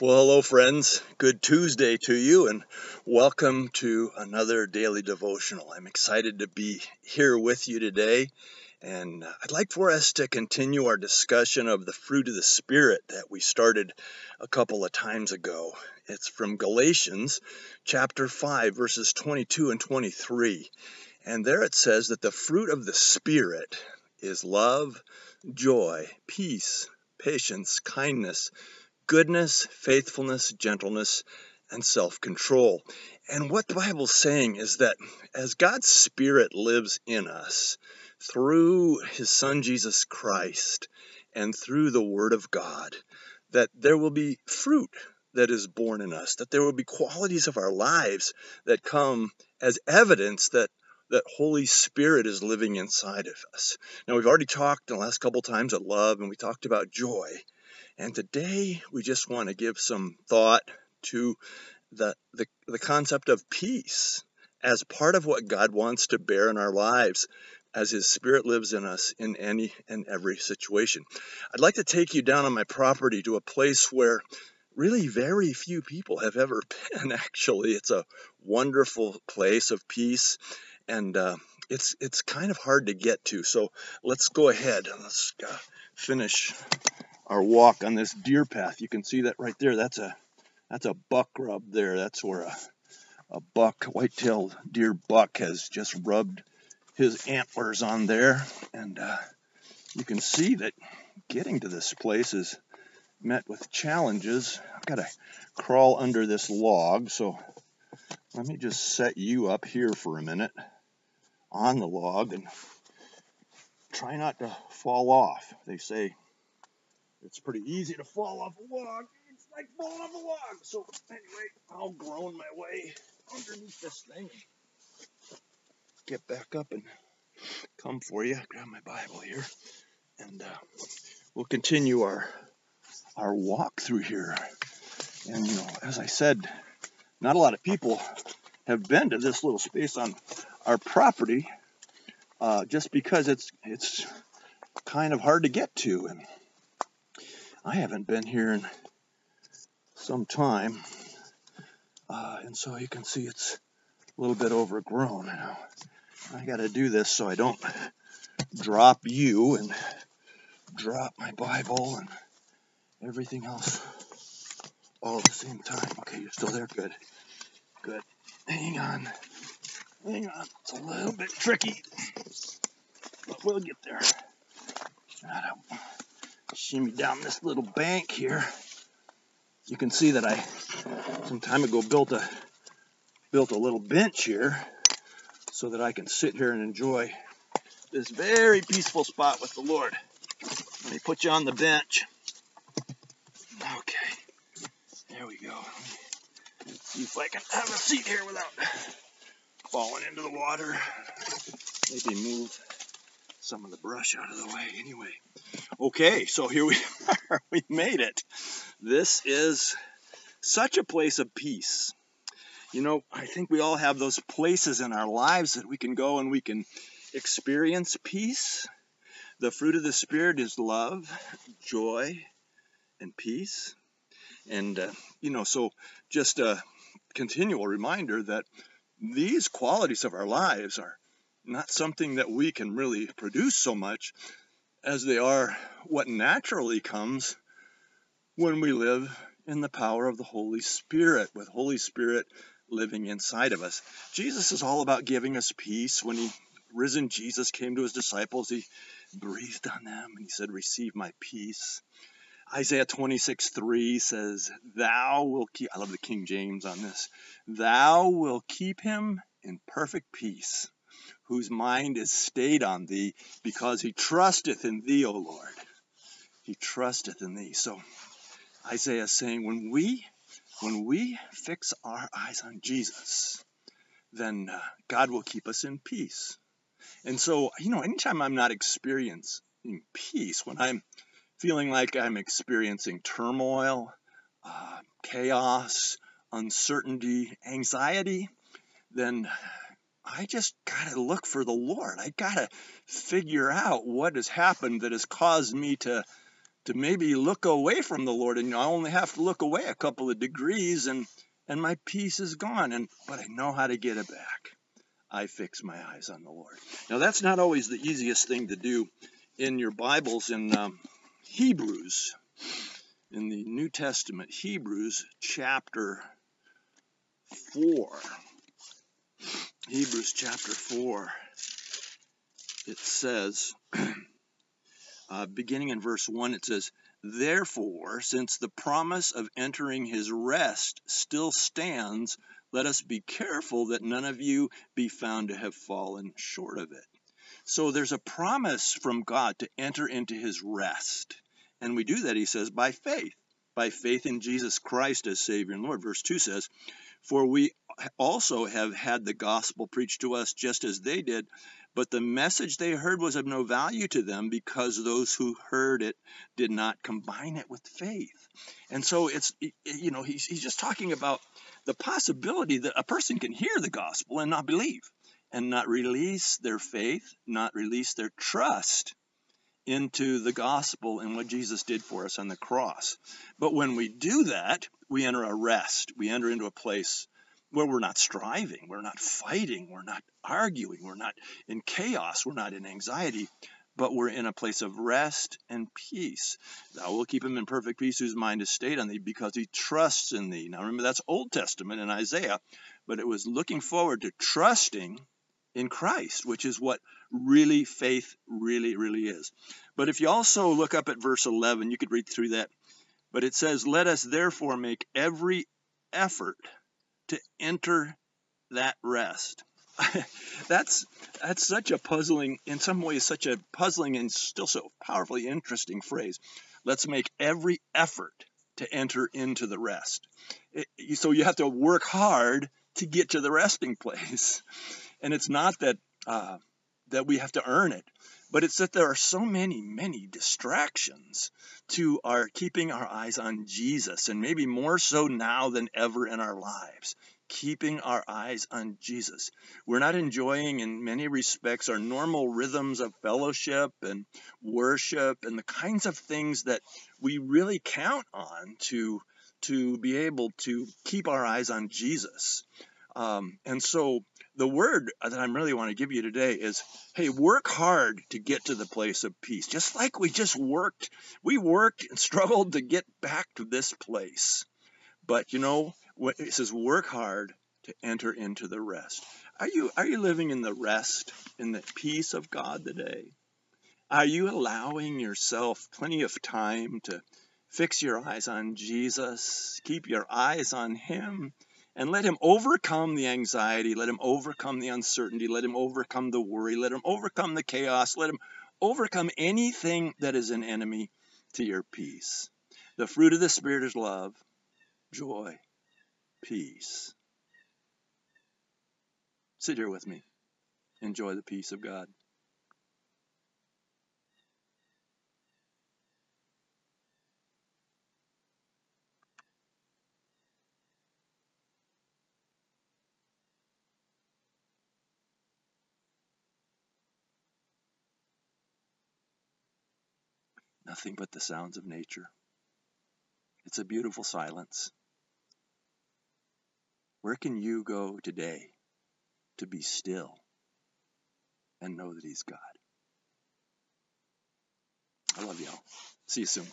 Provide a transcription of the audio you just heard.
Well, hello, friends. Good Tuesday to you, and welcome to another daily devotional. I'm excited to be here with you today, and I'd like for us to continue our discussion of the fruit of the Spirit that we started a couple of times ago. It's from Galatians chapter 5, verses 22 and 23. And there it says that the fruit of the Spirit is love, joy, peace, patience, kindness goodness, faithfulness, gentleness, and self control. And what the Bible's saying is that as God's Spirit lives in us through His Son Jesus Christ and through the Word of God, that there will be fruit that is born in us, that there will be qualities of our lives that come as evidence that that Holy Spirit is living inside of us. Now we've already talked in the last couple times at love and we talked about joy. And today we just want to give some thought to the, the, the concept of peace as part of what God wants to bear in our lives as His Spirit lives in us in any and every situation. I'd like to take you down on my property to a place where really very few people have ever been, actually. It's a wonderful place of peace, and uh, it's, it's kind of hard to get to. So let's go ahead and let's uh, finish our walk on this deer path. You can see that right there. That's a that's a buck rub there. That's where a, a buck, white-tailed deer buck has just rubbed his antlers on there. And uh, you can see that getting to this place is met with challenges. I've got to crawl under this log. So let me just set you up here for a minute on the log and try not to fall off. They say it's pretty easy to fall off a log. It's like falling off a log. So anyway, I'll groan my way underneath this thing. Get back up and come for you. Grab my Bible here, and uh, we'll continue our our walk through here. And you know, as I said, not a lot of people have been to this little space on our property, uh, just because it's it's kind of hard to get to and I haven't been here in some time, uh, and so you can see it's a little bit overgrown now. I got to do this so I don't drop you and drop my Bible and everything else all at the same time. Okay, you're still there. Good. Good. Hang on. Hang on. It's a little bit tricky, but we'll get there. Shimmy down this little bank here. You can see that I some time ago built a built a little bench here so that I can sit here and enjoy this very peaceful spot with the Lord. Let me put you on the bench. Okay, there we go. See if I can have a seat here without falling into the water. Maybe move some of the brush out of the way anyway. Okay, so here we are. we made it. This is such a place of peace. You know, I think we all have those places in our lives that we can go and we can experience peace. The fruit of the Spirit is love, joy, and peace. And, uh, you know, so just a continual reminder that these qualities of our lives are not something that we can really produce so much as they are what naturally comes when we live in the power of the Holy Spirit, with Holy Spirit living inside of us. Jesus is all about giving us peace. When he risen Jesus came to his disciples, he breathed on them and he said, Receive my peace. Isaiah 26, 3 says, Thou will keep, I love the King James on this, Thou will keep him in perfect peace whose mind is stayed on thee, because he trusteth in thee, O Lord. He trusteth in thee. So Isaiah is saying when we when we fix our eyes on Jesus, then uh, God will keep us in peace. And so, you know, anytime I'm not experiencing peace, when I'm feeling like I'm experiencing turmoil, uh, chaos, uncertainty, anxiety, then I just got to look for the Lord. I got to figure out what has happened that has caused me to to maybe look away from the Lord, and I only have to look away a couple of degrees, and and my peace is gone. And but I know how to get it back. I fix my eyes on the Lord. Now that's not always the easiest thing to do. In your Bibles, in um, Hebrews, in the New Testament, Hebrews chapter four. Hebrews chapter four. It says. uh, beginning in verse 1, it says, Therefore, since the promise of entering his rest still stands, let us be careful that none of you be found to have fallen short of it. So there's a promise from God to enter into his rest. And we do that, he says, by faith, by faith in Jesus Christ as Savior and Lord. Verse 2 says, For we also have had the gospel preached to us just as they did, but the message they heard was of no value to them because those who heard it did not combine it with faith. And so it's, you know, he's, he's just talking about the possibility that a person can hear the gospel and not believe and not release their faith, not release their trust into the gospel and what Jesus did for us on the cross. But when we do that, we enter a rest. We enter into a place where we're not striving, we're not fighting, we're not arguing, we're not in chaos, we're not in anxiety, but we're in a place of rest and peace. Thou will keep him in perfect peace whose mind is stayed on thee because he trusts in thee. Now remember, that's Old Testament in Isaiah, but it was looking forward to trusting in Christ, which is what really faith really, really is. But if you also look up at verse 11, you could read through that. But it says, Let us therefore make every effort to enter that rest. that's that's such a puzzling, in some ways, such a puzzling and still so powerfully interesting phrase. Let's make every effort to enter into the rest. It, so you have to work hard to get to the resting place, and it's not that uh, that we have to earn it, but it's that there are so many, many distractions to our keeping our eyes on Jesus, and maybe more so now than ever in our lives. Keeping our eyes on Jesus. We're not enjoying, in many respects, our normal rhythms of fellowship and worship and the kinds of things that we really count on to, to be able to keep our eyes on Jesus. Um, and so the word that I really want to give you today is hey, work hard to get to the place of peace. Just like we just worked, we worked and struggled to get back to this place. But you know, it says work hard to enter into the rest. Are you are you living in the rest, in the peace of God today? Are you allowing yourself plenty of time to fix your eyes on Jesus, keep your eyes on him? And let him overcome the anxiety, let him overcome the uncertainty, let him overcome the worry, let him overcome the chaos, let him overcome anything that is an enemy to your peace. The fruit of the Spirit is love, joy, peace. Sit here with me. Enjoy the peace of God. Nothing but the sounds of nature. It's a beautiful silence. Where can you go today to be still and know that He's God? I love y'all. See you soon.